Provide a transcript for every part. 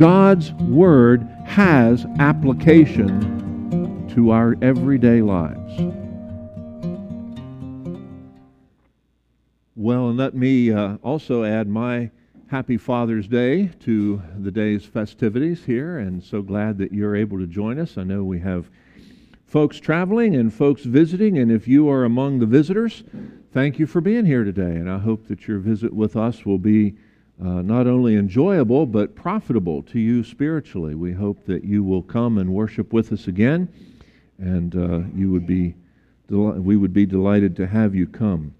God's Word has application to our everyday lives. Well, and let me uh, also add my happy Father's Day to the day's festivities here, and so glad that you're able to join us. I know we have folks traveling and folks visiting, and if you are among the visitors, thank you for being here today, and I hope that your visit with us will be uh, not only enjoyable but profitable to you spiritually. We hope that you will come and worship with us again, and uh, you would be we would be delighted to have you come.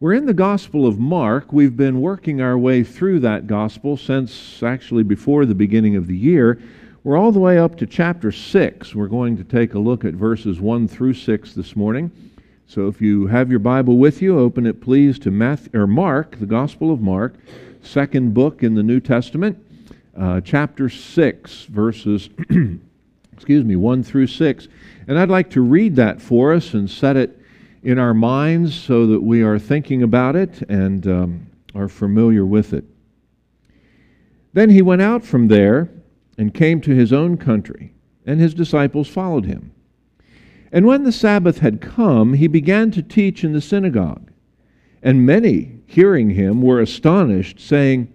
We're in the Gospel of Mark. We've been working our way through that Gospel since actually before the beginning of the year. We're all the way up to chapter 6. We're going to take a look at verses 1 through 6 this morning. So if you have your Bible with you, open it please to Matthew, or Mark, the Gospel of Mark, second book in the New Testament, uh, chapter 6, verses, excuse me, 1 through 6. And I'd like to read that for us and set it in our minds so that we are thinking about it and um, are familiar with it. Then he went out from there and came to his own country, and his disciples followed him. And when the Sabbath had come, he began to teach in the synagogue. And many, hearing him, were astonished, saying,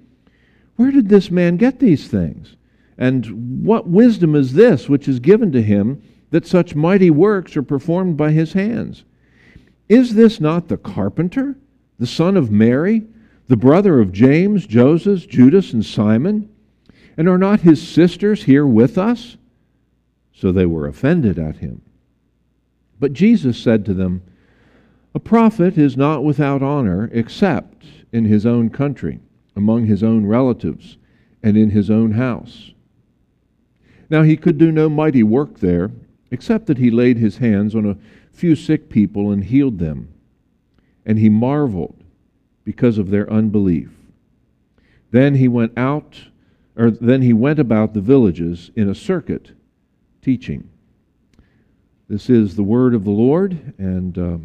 Where did this man get these things? And what wisdom is this which is given to him that such mighty works are performed by his hands? Is this not the carpenter, the son of Mary, the brother of James, Joseph, Judas, and Simon? And are not his sisters here with us? So they were offended at him. But Jesus said to them, A prophet is not without honor except in his own country, among his own relatives, and in his own house. Now he could do no mighty work there, except that he laid his hands on a few sick people and healed them. And he marveled because of their unbelief. Then he went out, or then he went about the villages in a circuit, teaching. This is the word of the Lord, and uh,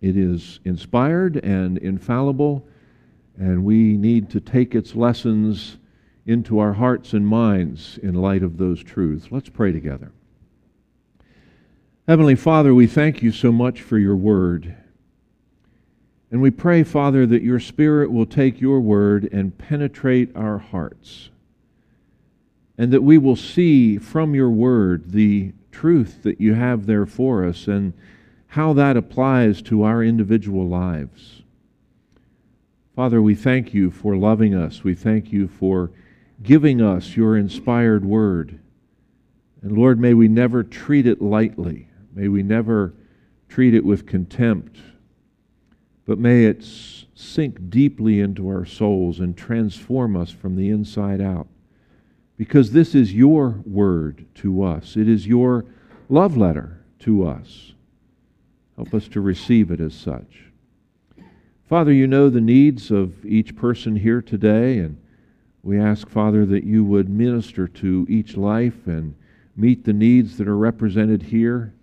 it is inspired and infallible, and we need to take its lessons into our hearts and minds in light of those truths. Let's pray together. Heavenly Father, we thank you so much for your word. And we pray, Father, that your Spirit will take your word and penetrate our hearts. And that we will see from your word the truth that you have there for us and how that applies to our individual lives. Father, we thank you for loving us. We thank you for giving us your inspired word. And Lord, may we never treat it lightly. May we never treat it with contempt, but may it sink deeply into our souls and transform us from the inside out. Because this is your word to us, it is your love letter to us. Help us to receive it as such. Father, you know the needs of each person here today, and we ask, Father, that you would minister to each life and meet the needs that are represented here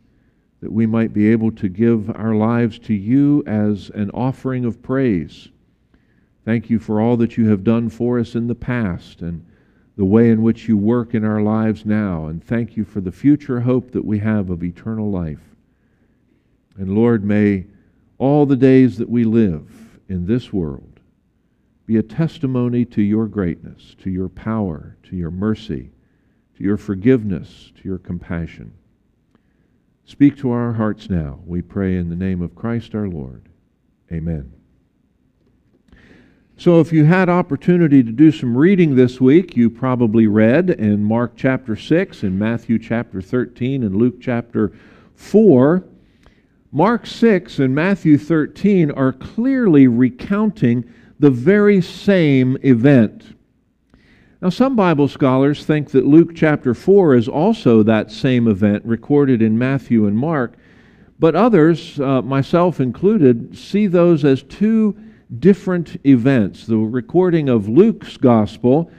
that we might be able to give our lives to you as an offering of praise. Thank you for all that you have done for us in the past and the way in which you work in our lives now. And thank you for the future hope that we have of eternal life. And Lord, may all the days that we live in this world be a testimony to your greatness, to your power, to your mercy, to your forgiveness, to your compassion. Speak to our hearts now, we pray in the name of Christ our Lord. Amen. So, if you had opportunity to do some reading this week, you probably read in Mark chapter 6, in Matthew chapter 13, and Luke chapter 4. Mark 6 and Matthew 13 are clearly recounting the very same event. Now, some Bible scholars think that Luke chapter 4 is also that same event recorded in Matthew and Mark, but others, uh, myself included, see those as two different events. The recording of Luke's gospel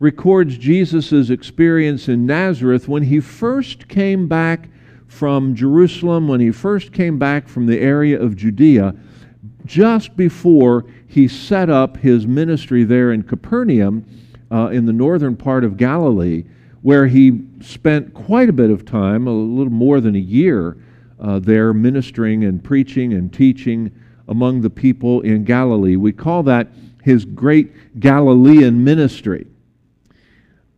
records Jesus' experience in Nazareth when he first came back from Jerusalem, when he first came back from the area of Judea, just before he set up his ministry there in Capernaum uh, in the northern part of Galilee, where he spent quite a bit of time, a little more than a year, uh, there ministering and preaching and teaching among the people in Galilee. We call that his great Galilean ministry.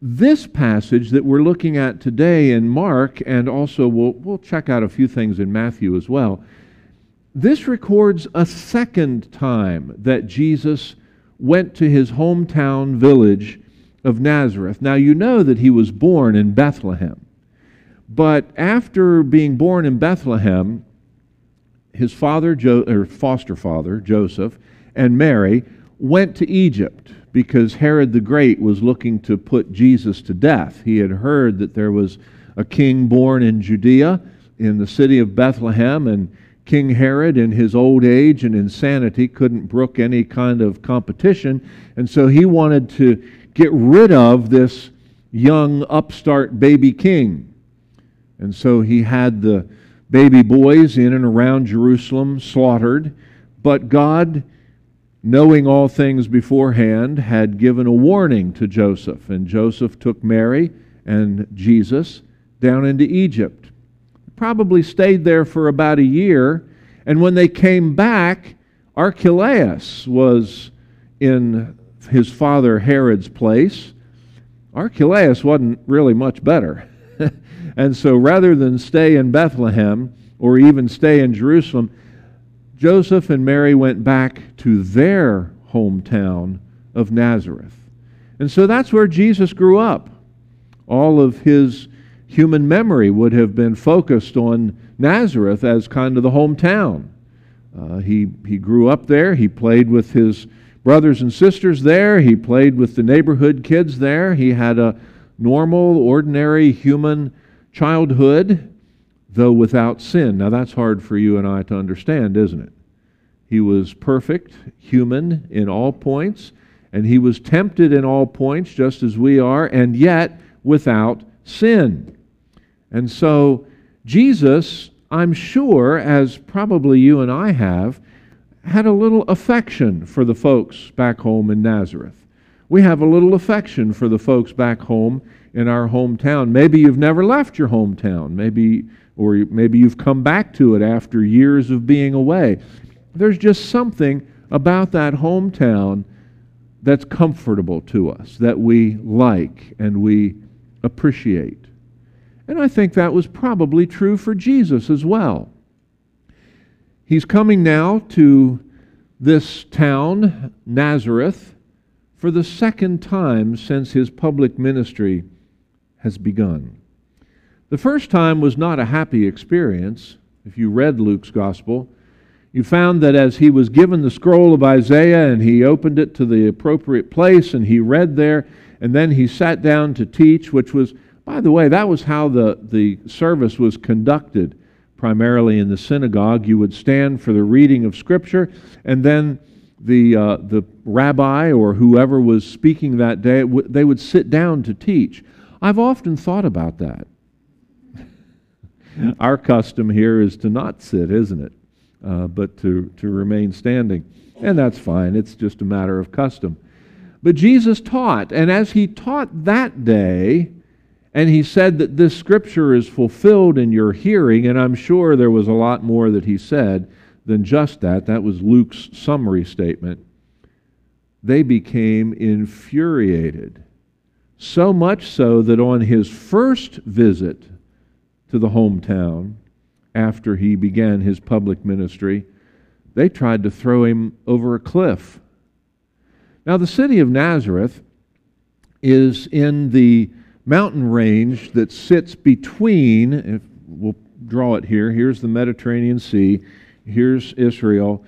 This passage that we're looking at today in Mark, and also we'll, we'll check out a few things in Matthew as well, this records a second time that Jesus went to his hometown village of Nazareth. Now, you know that he was born in Bethlehem. But after being born in Bethlehem, his father, jo- or foster father, Joseph, and Mary went to Egypt because Herod the Great was looking to put Jesus to death. He had heard that there was a king born in Judea, in the city of Bethlehem, and King Herod, in his old age and insanity, couldn't brook any kind of competition, and so he wanted to get rid of this young upstart baby king. And so he had the baby boys in and around Jerusalem slaughtered, but God, knowing all things beforehand, had given a warning to Joseph, and Joseph took Mary and Jesus down into Egypt. Probably stayed there for about a year, and when they came back, Archelaus was in his father Herod's place, Archelaus wasn't really much better. and so rather than stay in Bethlehem or even stay in Jerusalem, Joseph and Mary went back to their hometown of Nazareth. And so that's where Jesus grew up. All of his human memory would have been focused on Nazareth as kind of the hometown. Uh, he, he grew up there. He played with his brothers and sisters there. He played with the neighborhood kids there. He had a normal, ordinary human childhood, though without sin. Now, that's hard for you and I to understand, isn't it? He was perfect, human in all points, and he was tempted in all points, just as we are, and yet without sin. And so, Jesus, I'm sure, as probably you and I have, had a little affection for the folks back home in Nazareth. We have a little affection for the folks back home in our hometown. Maybe you've never left your hometown, maybe or maybe you've come back to it after years of being away. There's just something about that hometown that's comfortable to us, that we like and we appreciate. And I think that was probably true for Jesus as well. He's coming now to this town, Nazareth, for the second time since his public ministry has begun. The first time was not a happy experience. If you read Luke's gospel, you found that as he was given the scroll of Isaiah and he opened it to the appropriate place and he read there, and then he sat down to teach, which was, by the way, that was how the, the service was conducted primarily in the synagogue. You would stand for the reading of Scripture, and then the, uh, the rabbi or whoever was speaking that day, they would sit down to teach. I've often thought about that. Our custom here is to not sit, isn't it? Uh, but to, to remain standing. And that's fine, it's just a matter of custom. But Jesus taught, and as he taught that day, and he said that this scripture is fulfilled in your hearing, and I'm sure there was a lot more that he said than just that. That was Luke's summary statement. They became infuriated. So much so that on his first visit to the hometown, after he began his public ministry, they tried to throw him over a cliff. Now, the city of Nazareth is in the mountain range that sits between, if we'll draw it here, here's the Mediterranean Sea, here's Israel,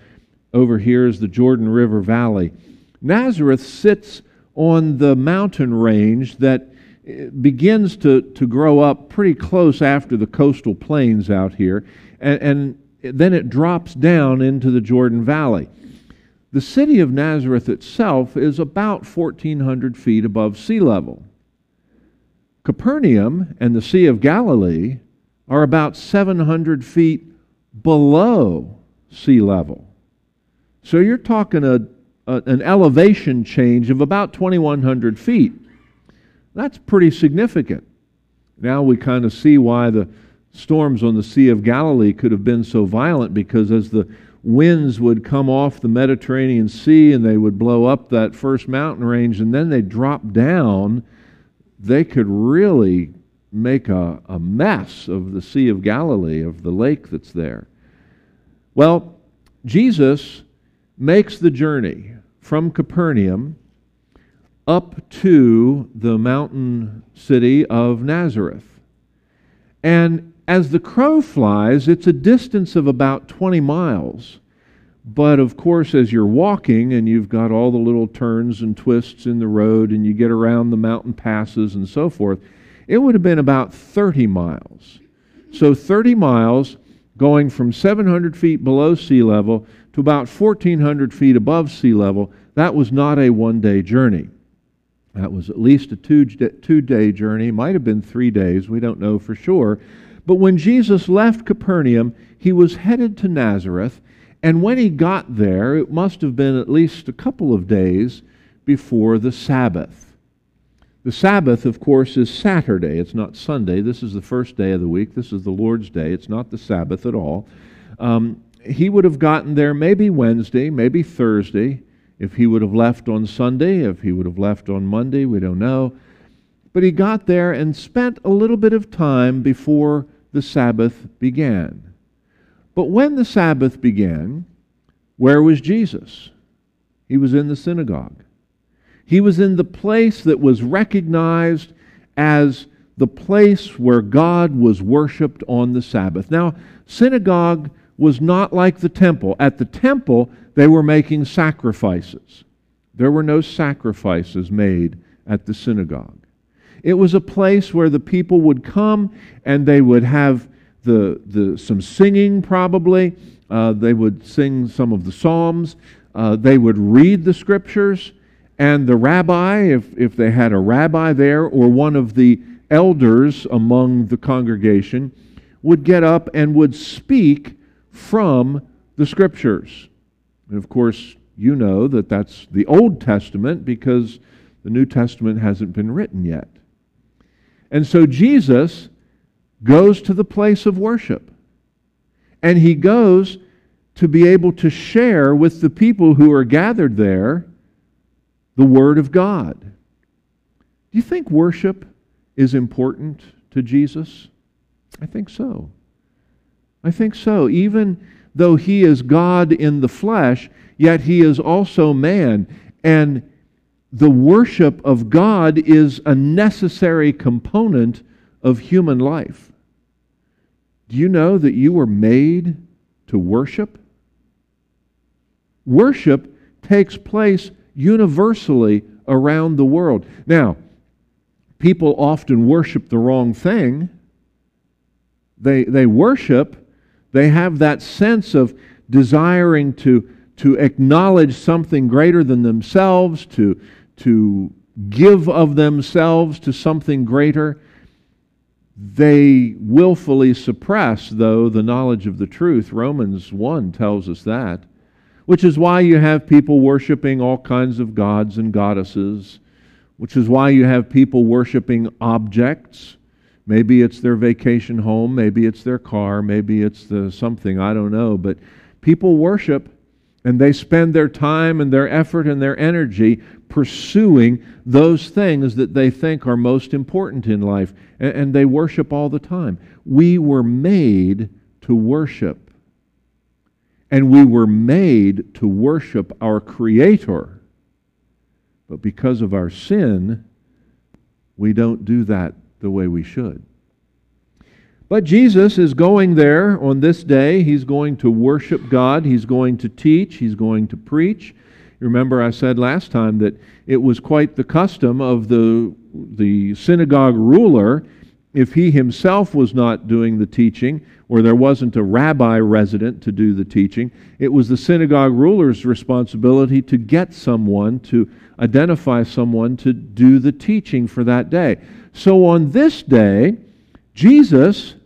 over here is the Jordan River Valley. Nazareth sits on the mountain range that begins to, to grow up pretty close after the coastal plains out here, and, and then it drops down into the Jordan Valley. The city of Nazareth itself is about 1,400 feet above sea level. Capernaum and the Sea of Galilee are about 700 feet below sea level. So you're talking a, a, an elevation change of about 2,100 feet. That's pretty significant. Now we kind of see why the storms on the Sea of Galilee could have been so violent because as the winds would come off the Mediterranean Sea and they would blow up that first mountain range and then they drop down, they could really make a, a mess of the Sea of Galilee, of the lake that's there. Well, Jesus makes the journey from Capernaum up to the mountain city of Nazareth. And as the crow flies, it's a distance of about 20 miles. But of course, as you're walking and you've got all the little turns and twists in the road and you get around the mountain passes and so forth, it would have been about 30 miles. So 30 miles going from 700 feet below sea level to about 1,400 feet above sea level, that was not a one day journey. That was at least a two, two day journey, might have been three days, we don't know for sure. But when Jesus left Capernaum, he was headed to Nazareth, and when he got there, it must have been at least a couple of days before the Sabbath. The Sabbath, of course, is Saturday. It's not Sunday. This is the first day of the week. This is the Lord's Day. It's not the Sabbath at all. Um, he would have gotten there maybe Wednesday, maybe Thursday, if he would have left on Sunday, if he would have left on Monday, we don't know. But he got there and spent a little bit of time before the Sabbath began. But when the Sabbath began, where was Jesus? He was in the synagogue. He was in the place that was recognized as the place where God was worshiped on the Sabbath. Now, synagogue was not like the temple. At the temple, they were making sacrifices. There were no sacrifices made at the synagogue. It was a place where the people would come and they would have the, the, some singing, probably. Uh, they would sing some of the Psalms. Uh, they would read the scriptures. And the rabbi, if, if they had a rabbi there or one of the elders among the congregation, would get up and would speak from the scriptures. And of course, you know that that's the Old Testament because the New Testament hasn't been written yet. And so Jesus goes to the place of worship. And he goes to be able to share with the people who are gathered there the Word of God. Do you think worship is important to Jesus? I think so. I think so. Even though he is God in the flesh, yet he is also man. And the worship of God is a necessary component of human life. Do you know that you were made to worship? Worship takes place universally around the world. Now, people often worship the wrong thing. They, they worship, they have that sense of desiring to, to acknowledge something greater than themselves, to, to give of themselves to something greater, they willfully suppress, though, the knowledge of the truth. Romans 1 tells us that, which is why you have people worshiping all kinds of gods and goddesses, which is why you have people worshiping objects. Maybe it's their vacation home, maybe it's their car, maybe it's the something, I don't know. But people worship and they spend their time and their effort and their energy pursuing those things that they think are most important in life. And, and they worship all the time. We were made to worship. And we were made to worship our Creator. But because of our sin, we don't do that the way we should. But Jesus is going there on this day. He's going to worship God. He's going to teach. He's going to preach. Remember, I said last time that it was quite the custom of the, the synagogue ruler, if he himself was not doing the teaching, or there wasn't a rabbi resident to do the teaching, it was the synagogue ruler's responsibility to get someone, to identify someone to do the teaching for that day. So on this day, Jesus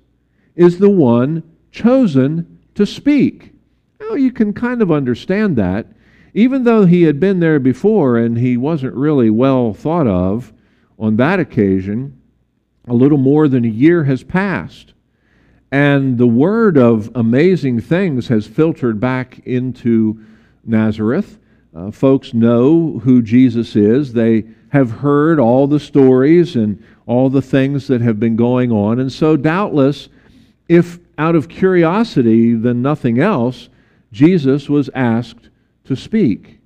is the one chosen to speak. Now, you can kind of understand that. even though he had been there before and he wasn't really well thought of on that occasion, a little more than a year has passed. And the word of amazing things has filtered back into Nazareth. Uh, folks know who Jesus is. They have heard all the stories and all the things that have been going on. And so, doubtless, if out of curiosity than nothing else, Jesus was asked to speak.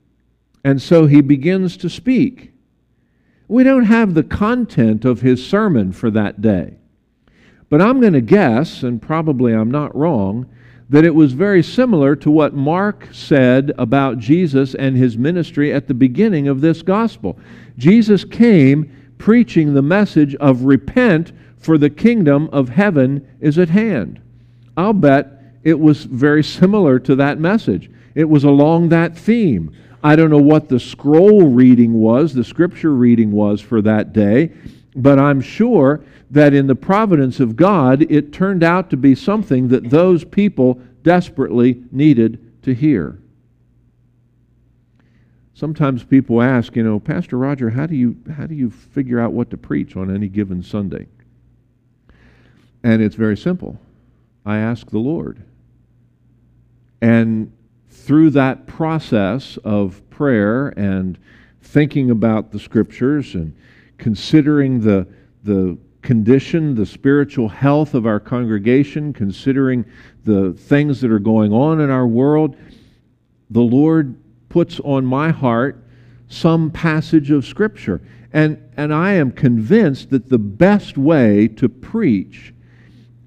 And so he begins to speak. We don't have the content of his sermon for that day. But I'm going to guess, and probably I'm not wrong, that it was very similar to what Mark said about Jesus and his ministry at the beginning of this gospel. Jesus came preaching the message of repent, for the kingdom of heaven is at hand. I'll bet it was very similar to that message. It was along that theme. I don't know what the scroll reading was, the scripture reading was for that day, but I'm sure that in the providence of God, it turned out to be something that those people desperately needed to hear. Sometimes people ask, you know, Pastor Roger, how do you how do you figure out what to preach on any given Sunday? And it's very simple. I ask the Lord. And through that process of prayer and thinking about the scriptures and considering the the condition, the spiritual health of our congregation, considering the things that are going on in our world, the Lord puts on my heart some passage of Scripture. And, and I am convinced that the best way to preach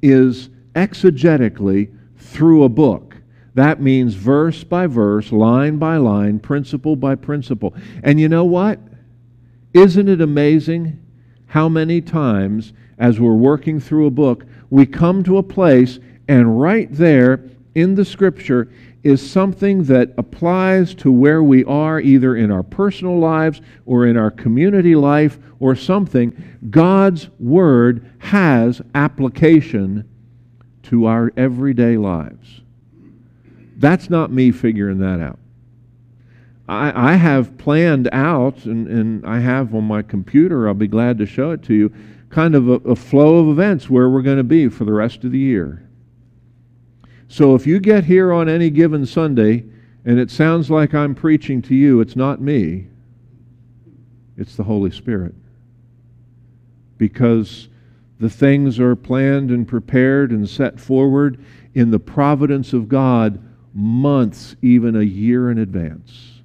is exegetically through a book. That means verse by verse, line by line, principle by principle. And you know what? Isn't it amazing how many times, as we're working through a book, we come to a place and right there in the Scripture is something that applies to where we are, either in our personal lives or in our community life or something. God's Word has application to our everyday lives. That's not me figuring that out. I, I have planned out, and, and I have on my computer, I'll be glad to show it to you, kind of a, a flow of events where we're going to be for the rest of the year. So if you get here on any given Sunday and it sounds like I'm preaching to you, it's not me, it's the Holy Spirit. Because the things are planned and prepared and set forward in the providence of God months, even a year in advance.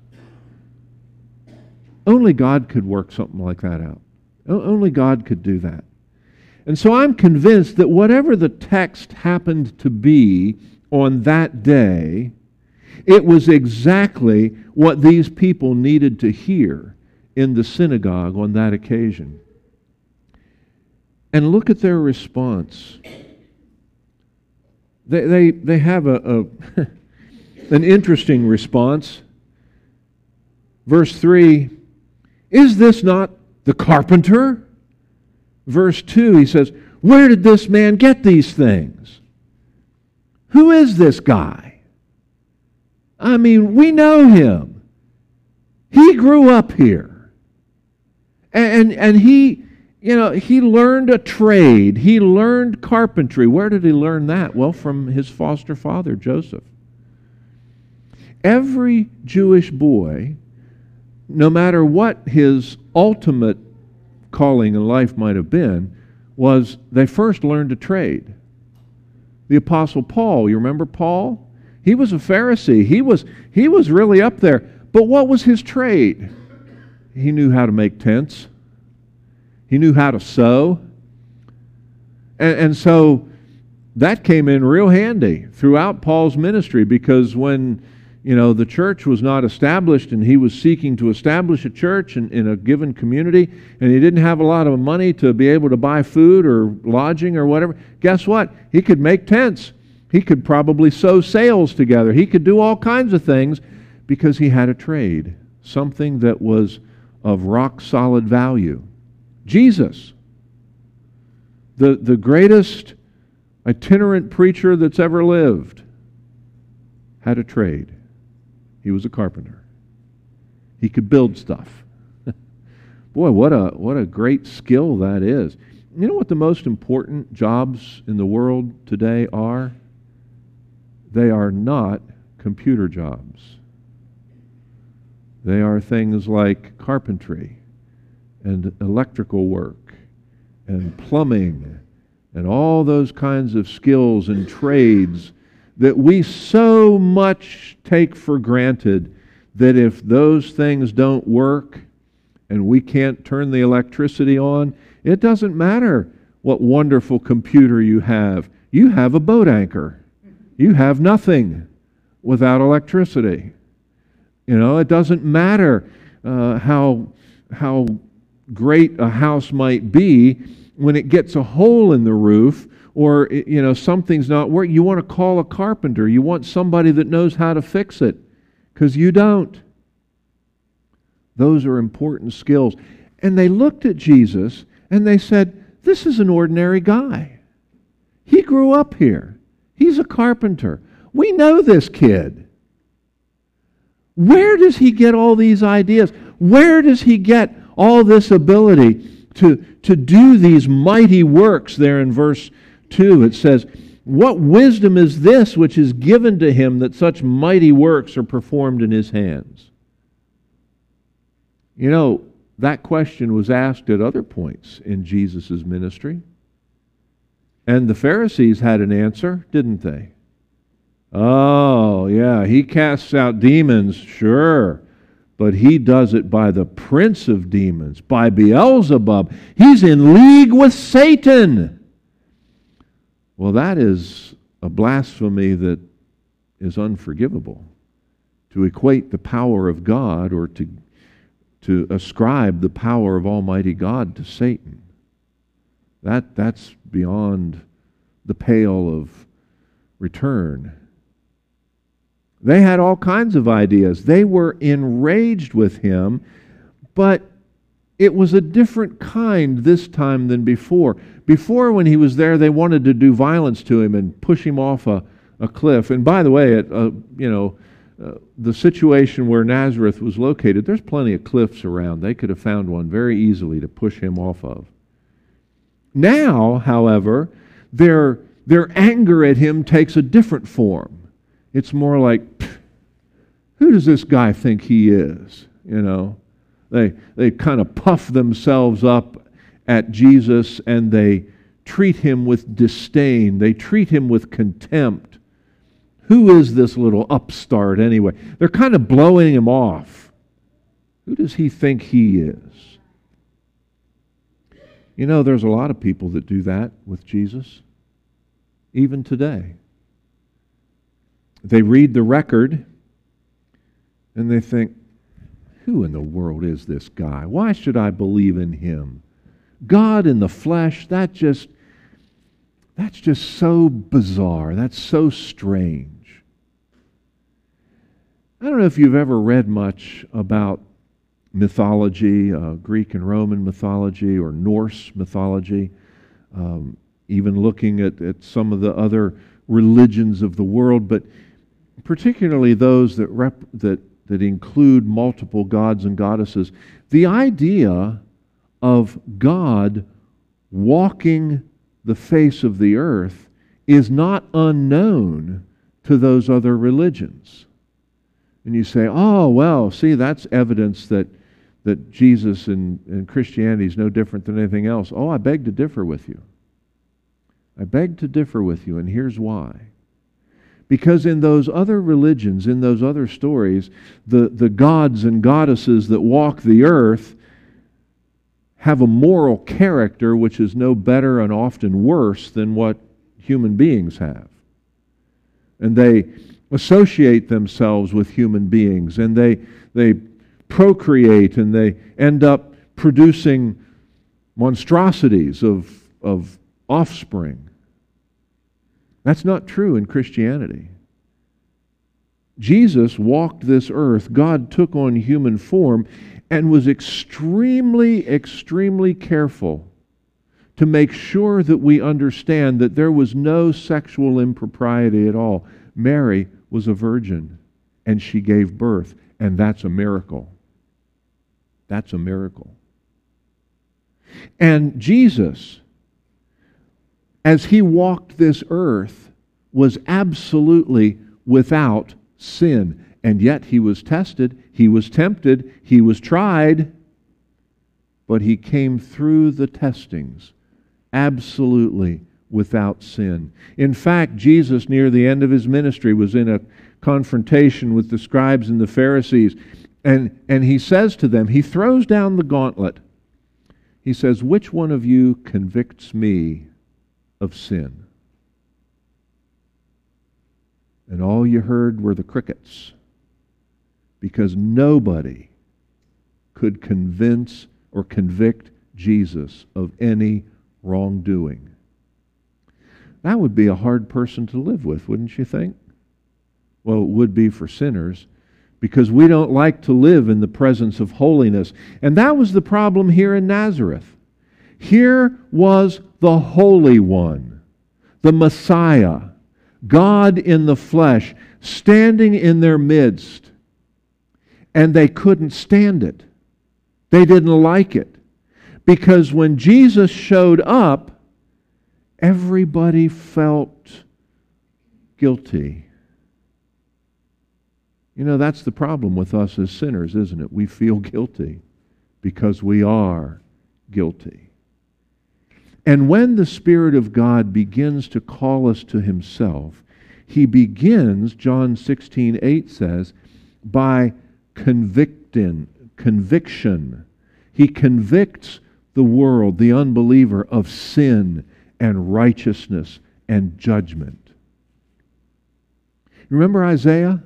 Only God could work something like that out. Only God could do that. And so I'm convinced that whatever the text happened to be on that day, it was exactly what these people needed to hear in the synagogue on that occasion. And look at their response. They, they, they have a, a an interesting response. Verse 3 is this not the carpenter? Verse 2, he says, Where did this man get these things? Who is this guy? I mean, we know him. He grew up here. And, and, and he, you know, he learned a trade. He learned carpentry. Where did he learn that? Well, from his foster father, Joseph. Every Jewish boy no matter what his ultimate calling in life might have been, was they first learned a trade. The Apostle Paul, you remember Paul? He was a Pharisee. He was, he was really up there. But what was his trade? He knew how to make tents, he knew how to sew. And, and so that came in real handy throughout Paul's ministry because when you know, the church was not established and he was seeking to establish a church in, in a given community and he didn't have a lot of money to be able to buy food or lodging or whatever. Guess what? He could make tents. He could probably sew sails together. He could do all kinds of things because he had a trade, something that was of rock solid value. Jesus, the, the greatest itinerant preacher that's ever lived, had a trade. He was a carpenter. He could build stuff. Boy, what a, what a great skill that is. You know what the most important jobs in the world today are? They are not computer jobs. They are things like carpentry and electrical work and plumbing and all those kinds of skills and trades that we so much take for granted that if those things don't work and we can't turn the electricity on, it doesn't matter what wonderful computer you have. You have a boat anchor. You have nothing without electricity. You know, it doesn't matter uh, how, how great a house might be when it gets a hole in the roof or you know something's not working you want to call a carpenter. You want somebody that knows how to fix it because you don't. Those are important skills. And they looked at jesus and they said this is an ordinary guy. He grew up here. He's a carpenter. We know this kid. Where does he get all these ideas? Where does he get all this ability to, to do these mighty works there in verse 2. It says, What wisdom is this which is given to him that such mighty works are performed in his hands? You know, that question was asked at other points in Jesus' ministry. And the Pharisees had an answer, didn't they? Oh, yeah, he casts out demons, sure but he does it by the prince of demons, by Beelzebub. He's in league with Satan. Well, that is a blasphemy that is unforgivable. To equate the power of God or to, to ascribe the power of Almighty God to Satan. That, that's beyond the pale of return. They had all kinds of ideas. They were enraged with him, but it was a different kind this time than before. Before, when he was there, they wanted to do violence to him and push him off a, a cliff. And by the way, uh, you know, uh, the situation where Nazareth was located, there's plenty of cliffs around. They could have found one very easily to push him off of. Now, however, their, their anger at him takes a different form. It's more like, who does this guy think he is? You know, they, they kind of puff themselves up at Jesus and they treat him with disdain. They treat him with contempt. Who is this little upstart anyway? They're kind of blowing him off. Who does he think he is? You know, there's a lot of people that do that with Jesus, even today. They read the record and they think, who in the world is this guy? Why should I believe in him? God in the flesh, that just that's just so bizarre. That's so strange. I don't know if you've ever read much about mythology, uh, Greek and Roman mythology, or Norse mythology, um, even looking at, at some of the other religions of the world. But particularly those that, rep, that, that include multiple gods and goddesses, the idea of God walking the face of the earth is not unknown to those other religions. And you say, oh, well, see, that's evidence that, that Jesus and, and Christianity is no different than anything else. Oh, I beg to differ with you. I beg to differ with you, and here's why. Because in those other religions, in those other stories, the, the gods and goddesses that walk the earth have a moral character which is no better and often worse than what human beings have. And they associate themselves with human beings and they, they procreate and they end up producing monstrosities of, of offspring. That's not true in Christianity. Jesus walked this earth, God took on human form, and was extremely, extremely careful to make sure that we understand that there was no sexual impropriety at all. Mary was a virgin, and she gave birth, and that's a miracle. That's a miracle. And Jesus, as he walked this earth, was absolutely without sin. And yet he was tested, he was tempted, he was tried, but he came through the testings absolutely without sin. In fact, Jesus, near the end of his ministry, was in a confrontation with the scribes and the Pharisees. And, and he says to them, he throws down the gauntlet. He says, Which one of you convicts me of sin? And all you heard were the crickets because nobody could convince or convict Jesus of any wrongdoing. That would be a hard person to live with, wouldn't you think? Well, it would be for sinners because we don't like to live in the presence of holiness. And that was the problem here in Nazareth. Here was the Holy One, the Messiah, God in the flesh, standing in their midst. And they couldn't stand it. They didn't like it. Because when Jesus showed up, everybody felt guilty. You know, that's the problem with us as sinners, isn't it? We feel guilty because we are guilty. And when the Spirit of God begins to call us to Himself, He begins, John 16, 8 says, by convicting, conviction. He convicts the world, the unbeliever, of sin and righteousness and judgment. Remember Isaiah?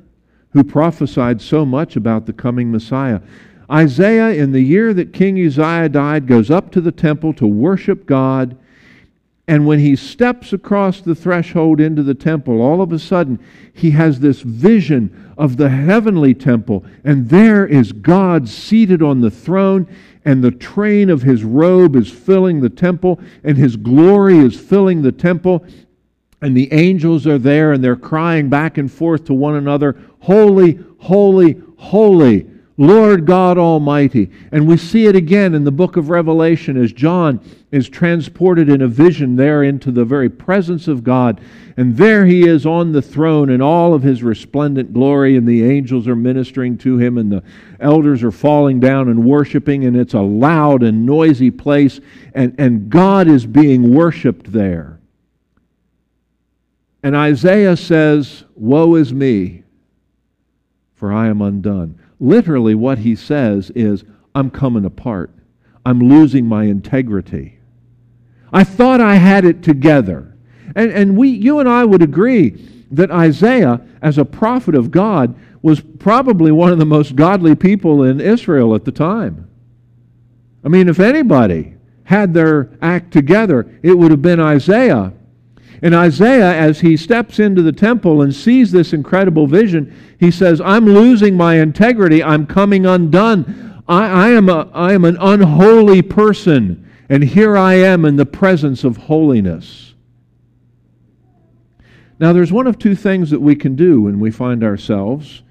who prophesied so much about the coming Messiah. Isaiah, in the year that King Uzziah died, goes up to the temple to worship God. And when he steps across the threshold into the temple, all of a sudden he has this vision of the heavenly temple. And there is God seated on the throne, and the train of his robe is filling the temple, and his glory is filling the temple. And the angels are there and they're crying back and forth to one another, Holy, holy, holy, Lord God Almighty. And we see it again in the book of Revelation as John is transported in a vision there into the very presence of God. And there he is on the throne in all of his resplendent glory, and the angels are ministering to him, and the elders are falling down and worshiping, and it's a loud and noisy place, and, and God is being worshiped there. And Isaiah says, Woe is me, for I am undone. Literally, what he says is, I'm coming apart. I'm losing my integrity. I thought I had it together. And, and we, you and I would agree that Isaiah, as a prophet of God, was probably one of the most godly people in Israel at the time. I mean, if anybody had their act together, it would have been Isaiah. And Isaiah, as he steps into the temple and sees this incredible vision, he says, I'm losing my integrity. I'm coming undone. I, I, am, a, I am an unholy person. And here I am in the presence of holiness. Now, there's one of two things that we can do when we find ourselves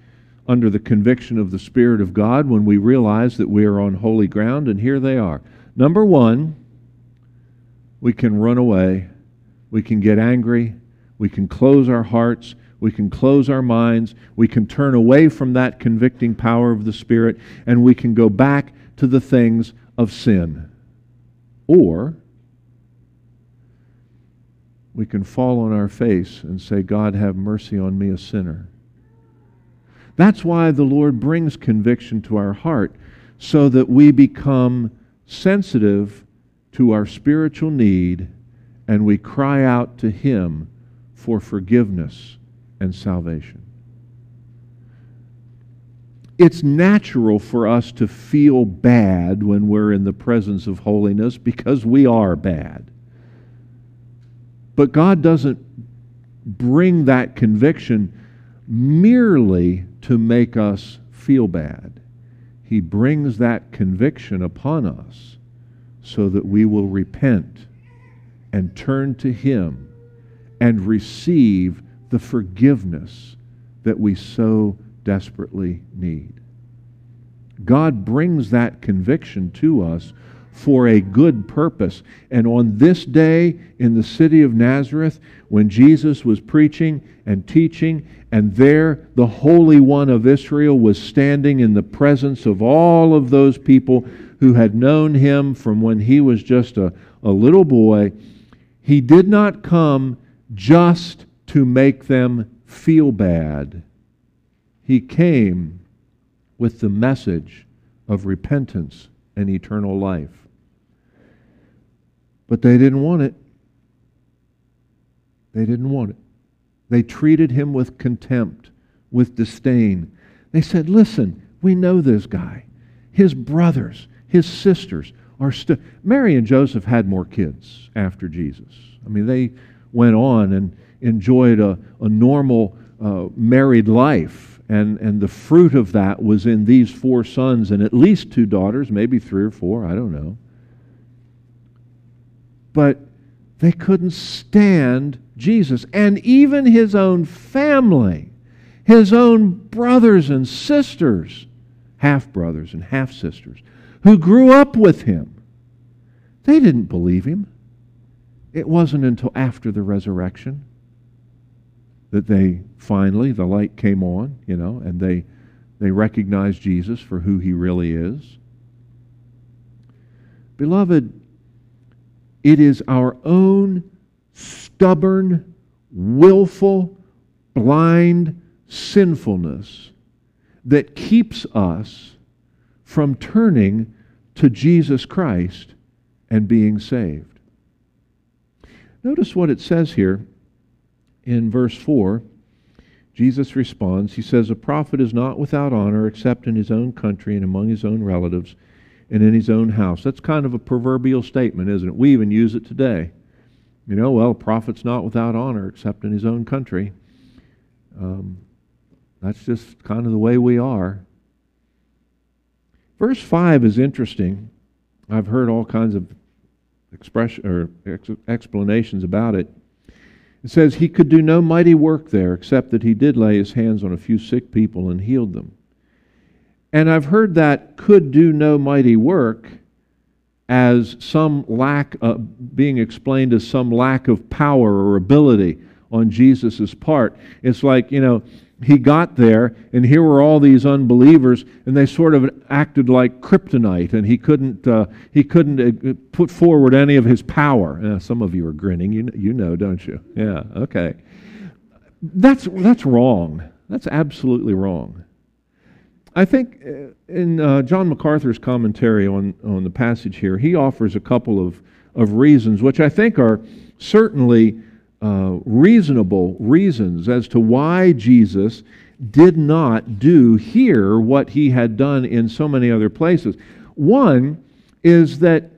under the conviction of the Spirit of God when we realize that we are on holy ground, and here they are. Number one, we can run away we can get angry. We can close our hearts. We can close our minds. We can turn away from that convicting power of the Spirit and we can go back to the things of sin. Or we can fall on our face and say, God, have mercy on me, a sinner. That's why the Lord brings conviction to our heart, so that we become sensitive to our spiritual need and we cry out to Him for forgiveness and salvation. It's natural for us to feel bad when we're in the presence of holiness because we are bad. But God doesn't bring that conviction merely to make us feel bad. He brings that conviction upon us so that we will repent and turn to Him and receive the forgiveness that we so desperately need. God brings that conviction to us for a good purpose. And on this day in the city of Nazareth, when Jesus was preaching and teaching, and there the Holy One of Israel was standing in the presence of all of those people who had known him from when he was just a, a little boy, he did not come just to make them feel bad. He came with the message of repentance and eternal life. But they didn't want it. They didn't want it. They treated him with contempt, with disdain. They said, Listen, we know this guy. His brothers, his sisters are still. Mary and Joseph had more kids after Jesus. I mean, they went on and enjoyed a, a normal uh, married life. And, and the fruit of that was in these four sons and at least two daughters, maybe three or four, I don't know. But they couldn't stand Jesus. And even his own family, his own brothers and sisters, half brothers and half sisters, who grew up with him, they didn't believe him. It wasn't until after the resurrection that they finally, the light came on, you know, and they, they recognized Jesus for who he really is. Beloved, it is our own stubborn, willful, blind sinfulness that keeps us from turning to Jesus Christ and being saved. Notice what it says here in verse 4. Jesus responds, He says, A prophet is not without honor except in his own country and among his own relatives and in his own house. That's kind of a proverbial statement, isn't it? We even use it today. You know, well, a prophet's not without honor except in his own country. Um, that's just kind of the way we are. Verse 5 is interesting. I've heard all kinds of expression or ex- explanations about it. It says he could do no mighty work there except that he did lay his hands on a few sick people and healed them. And I've heard that could do no mighty work as some lack, of, being explained as some lack of power or ability on Jesus' part. It's like, you know, he got there, and here were all these unbelievers, and they sort of acted like kryptonite, and he couldn't, uh, he couldn't uh, put forward any of his power. Uh, some of you are grinning. You, you know, don't you? Yeah, okay. That's, that's wrong. That's absolutely wrong. I think uh, in uh, John MacArthur's commentary on, on the passage here, he offers a couple of, of reasons, which I think are certainly uh, reasonable reasons as to why Jesus did not do here what he had done in so many other places. One is that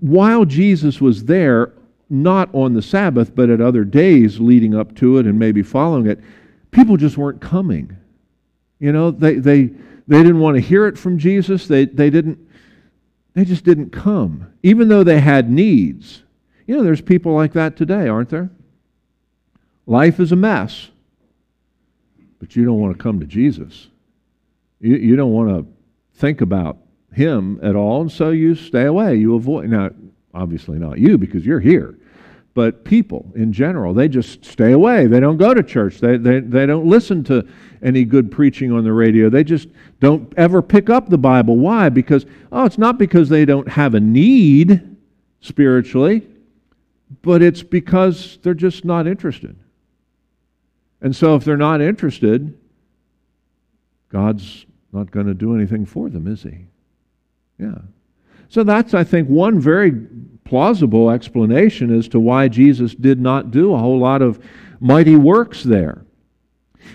while Jesus was there, not on the Sabbath, but at other days leading up to it and maybe following it, people just weren't coming. You know, they, they, they didn't want to hear it from Jesus. They, they, didn't, they just didn't come, even though they had needs. You know, there's people like that today, aren't there? Life is a mess, but you don't want to come to Jesus. You, you don't want to think about Him at all, and so you stay away. You avoid. Now, obviously not you because you're here, but people in general, they just stay away. They don't go to church. They, they, they don't listen to any good preaching on the radio. They just don't ever pick up the Bible. Why? Because, oh, it's not because they don't have a need spiritually, but it's because they're just not interested. And so if they're not interested, God's not going to do anything for them, is He? Yeah. So that's, I think, one very plausible explanation as to why Jesus did not do a whole lot of mighty works there.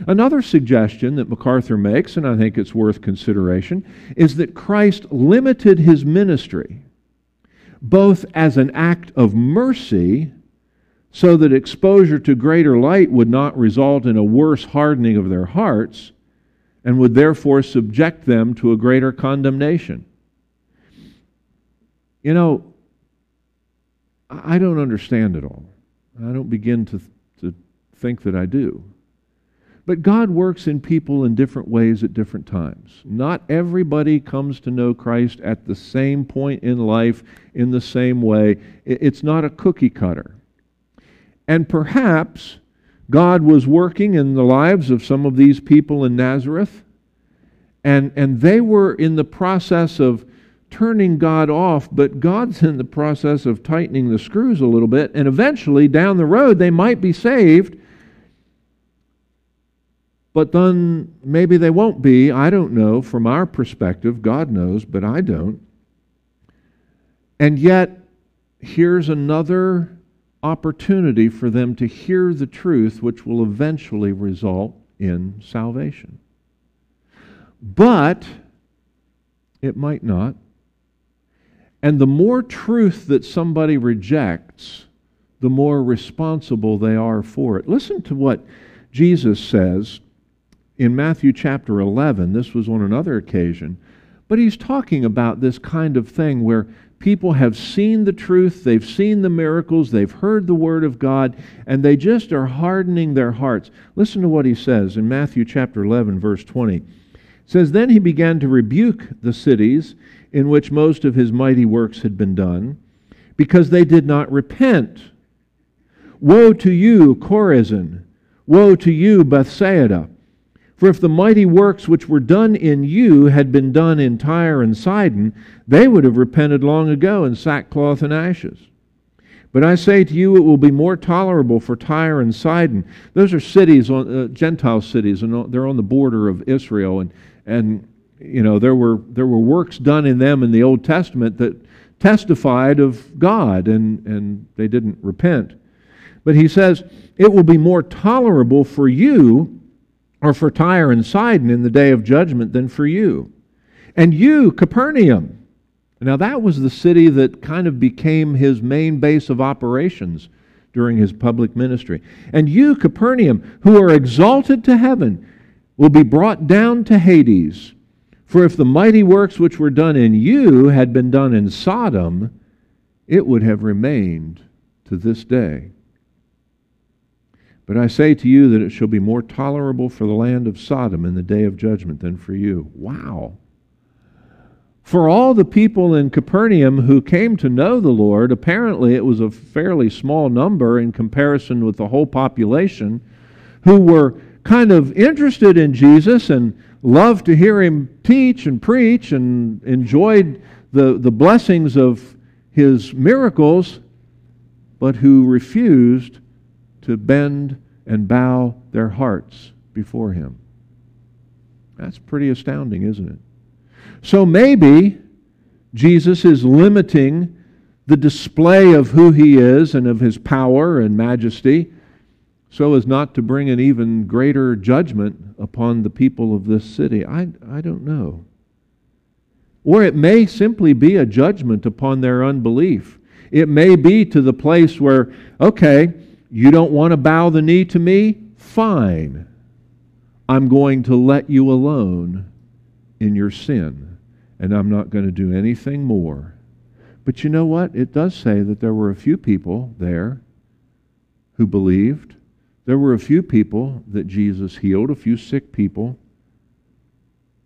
Another suggestion that MacArthur makes, and I think it's worth consideration, is that Christ limited his ministry both as an act of mercy so that exposure to greater light would not result in a worse hardening of their hearts and would therefore subject them to a greater condemnation. You know, I don't understand it all. I don't begin to, to think that I do. But God works in people in different ways at different times. Not everybody comes to know Christ at the same point in life in the same way. It's not a cookie cutter. And perhaps God was working in the lives of some of these people in Nazareth, and, and they were in the process of turning God off, but God's in the process of tightening the screws a little bit, and eventually down the road they might be saved but then maybe they won't be. I don't know. From our perspective, God knows, but I don't. And yet, here's another opportunity for them to hear the truth, which will eventually result in salvation. But it might not. And the more truth that somebody rejects, the more responsible they are for it. Listen to what Jesus says in Matthew chapter 11. This was on another occasion. But he's talking about this kind of thing where people have seen the truth, they've seen the miracles, they've heard the word of God, and they just are hardening their hearts. Listen to what he says in Matthew chapter 11, verse 20. It says, Then he began to rebuke the cities in which most of his mighty works had been done, because they did not repent. Woe to you, Chorazin! Woe to you, Bethsaida! For if the mighty works which were done in you had been done in Tyre and Sidon, they would have repented long ago in sackcloth and ashes. But I say to you, it will be more tolerable for Tyre and Sidon. Those are cities, uh, Gentile cities, and they're on the border of Israel. And, and you know, there were, there were works done in them in the Old Testament that testified of God, and, and they didn't repent. But he says, it will be more tolerable for you or for Tyre and Sidon in the day of judgment than for you. And you, Capernaum. Now, that was the city that kind of became his main base of operations during his public ministry. And you, Capernaum, who are exalted to heaven, will be brought down to Hades. For if the mighty works which were done in you had been done in Sodom, it would have remained to this day. But I say to you that it shall be more tolerable for the land of Sodom in the day of judgment than for you. Wow. For all the people in Capernaum who came to know the Lord, apparently it was a fairly small number in comparison with the whole population, who were kind of interested in Jesus and loved to hear him teach and preach and enjoyed the, the blessings of his miracles, but who refused to bend and bow their hearts before Him. That's pretty astounding, isn't it? So maybe Jesus is limiting the display of who He is and of His power and majesty so as not to bring an even greater judgment upon the people of this city. I, I don't know. Or it may simply be a judgment upon their unbelief. It may be to the place where, okay, you don't want to bow the knee to me? Fine. I'm going to let you alone in your sin, and I'm not going to do anything more. But you know what? It does say that there were a few people there who believed. There were a few people that Jesus healed, a few sick people,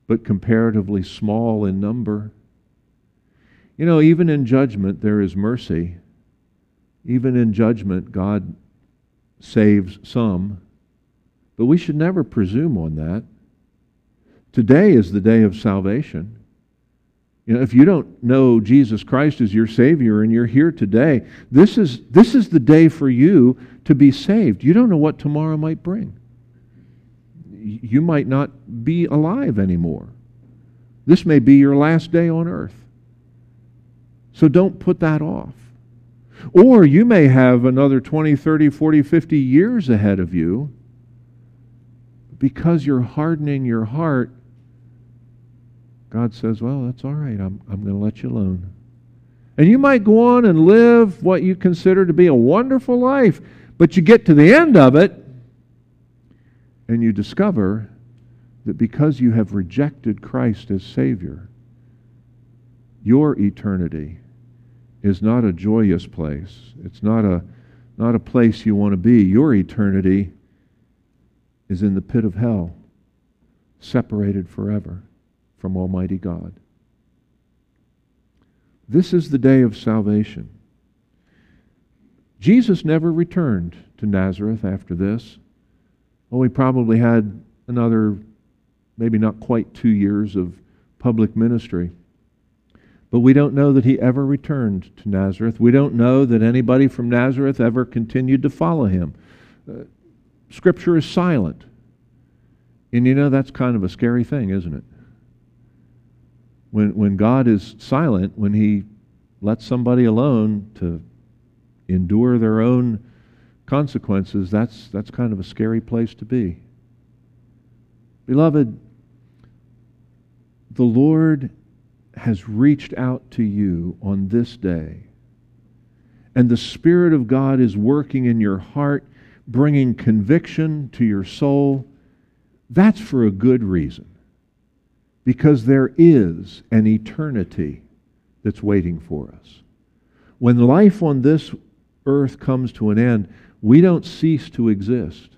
but comparatively small in number. You know, even in judgment, there is mercy. Even in judgment, God saves some, but we should never presume on that. Today is the day of salvation. You know, if you don't know Jesus Christ as your Savior and you're here today, this is, this is the day for you to be saved. You don't know what tomorrow might bring. You might not be alive anymore. This may be your last day on earth. So don't put that off. Or you may have another 20, 30, 40, 50 years ahead of you because you're hardening your heart. God says, Well, that's all right. I'm, I'm going to let you alone. And you might go on and live what you consider to be a wonderful life, but you get to the end of it and you discover that because you have rejected Christ as Savior, your eternity is not a joyous place. It's not a, not a place you want to be. Your eternity is in the pit of hell, separated forever from Almighty God. This is the day of salvation. Jesus never returned to Nazareth after this. Oh, he probably had another, maybe not quite two years of public ministry. But we don't know that he ever returned to Nazareth. We don't know that anybody from Nazareth ever continued to follow him. Uh, scripture is silent. And you know, that's kind of a scary thing, isn't it? When, when God is silent, when he lets somebody alone to endure their own consequences, that's, that's kind of a scary place to be. Beloved, the Lord has reached out to you on this day, and the Spirit of God is working in your heart, bringing conviction to your soul, that's for a good reason. Because there is an eternity that's waiting for us. When life on this earth comes to an end, we don't cease to exist.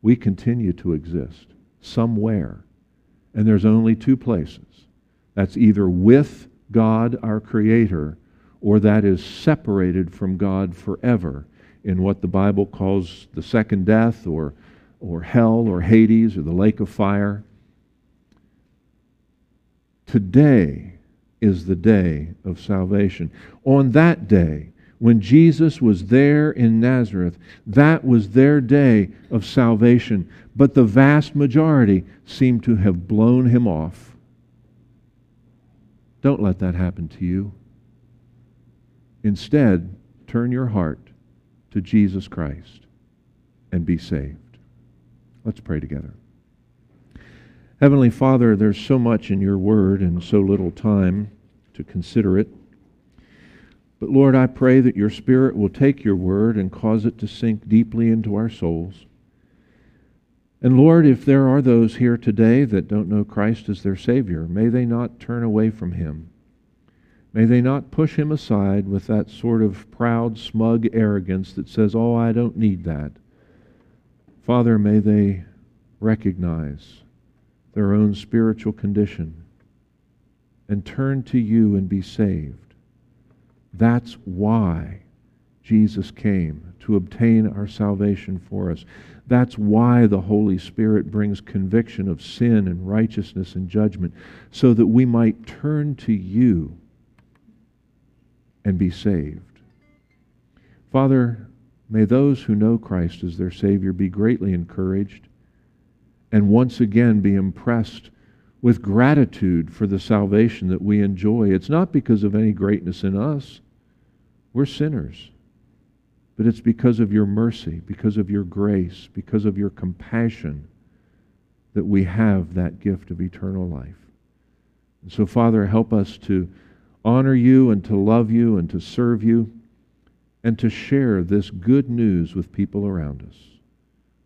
We continue to exist somewhere. And there's only two places that's either with God, our Creator, or that is separated from God forever in what the Bible calls the second death or, or hell or Hades or the lake of fire. Today is the day of salvation. On that day, when Jesus was there in Nazareth, that was their day of salvation. But the vast majority seemed to have blown him off don't let that happen to you. Instead, turn your heart to Jesus Christ and be saved. Let's pray together. Heavenly Father, there's so much in your word and so little time to consider it. But Lord, I pray that your Spirit will take your word and cause it to sink deeply into our souls. And Lord, if there are those here today that don't know Christ as their Savior, may they not turn away from Him. May they not push Him aside with that sort of proud, smug arrogance that says, Oh, I don't need that. Father, may they recognize their own spiritual condition and turn to you and be saved. That's why Jesus came to obtain our salvation for us. That's why the Holy Spirit brings conviction of sin and righteousness and judgment, so that we might turn to you and be saved. Father, may those who know Christ as their Savior be greatly encouraged and once again be impressed with gratitude for the salvation that we enjoy. It's not because of any greatness in us, we're sinners but it's because of your mercy, because of your grace, because of your compassion that we have that gift of eternal life. And so, Father, help us to honor you and to love you and to serve you and to share this good news with people around us.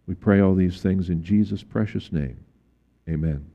We pray all these things in Jesus' precious name. Amen.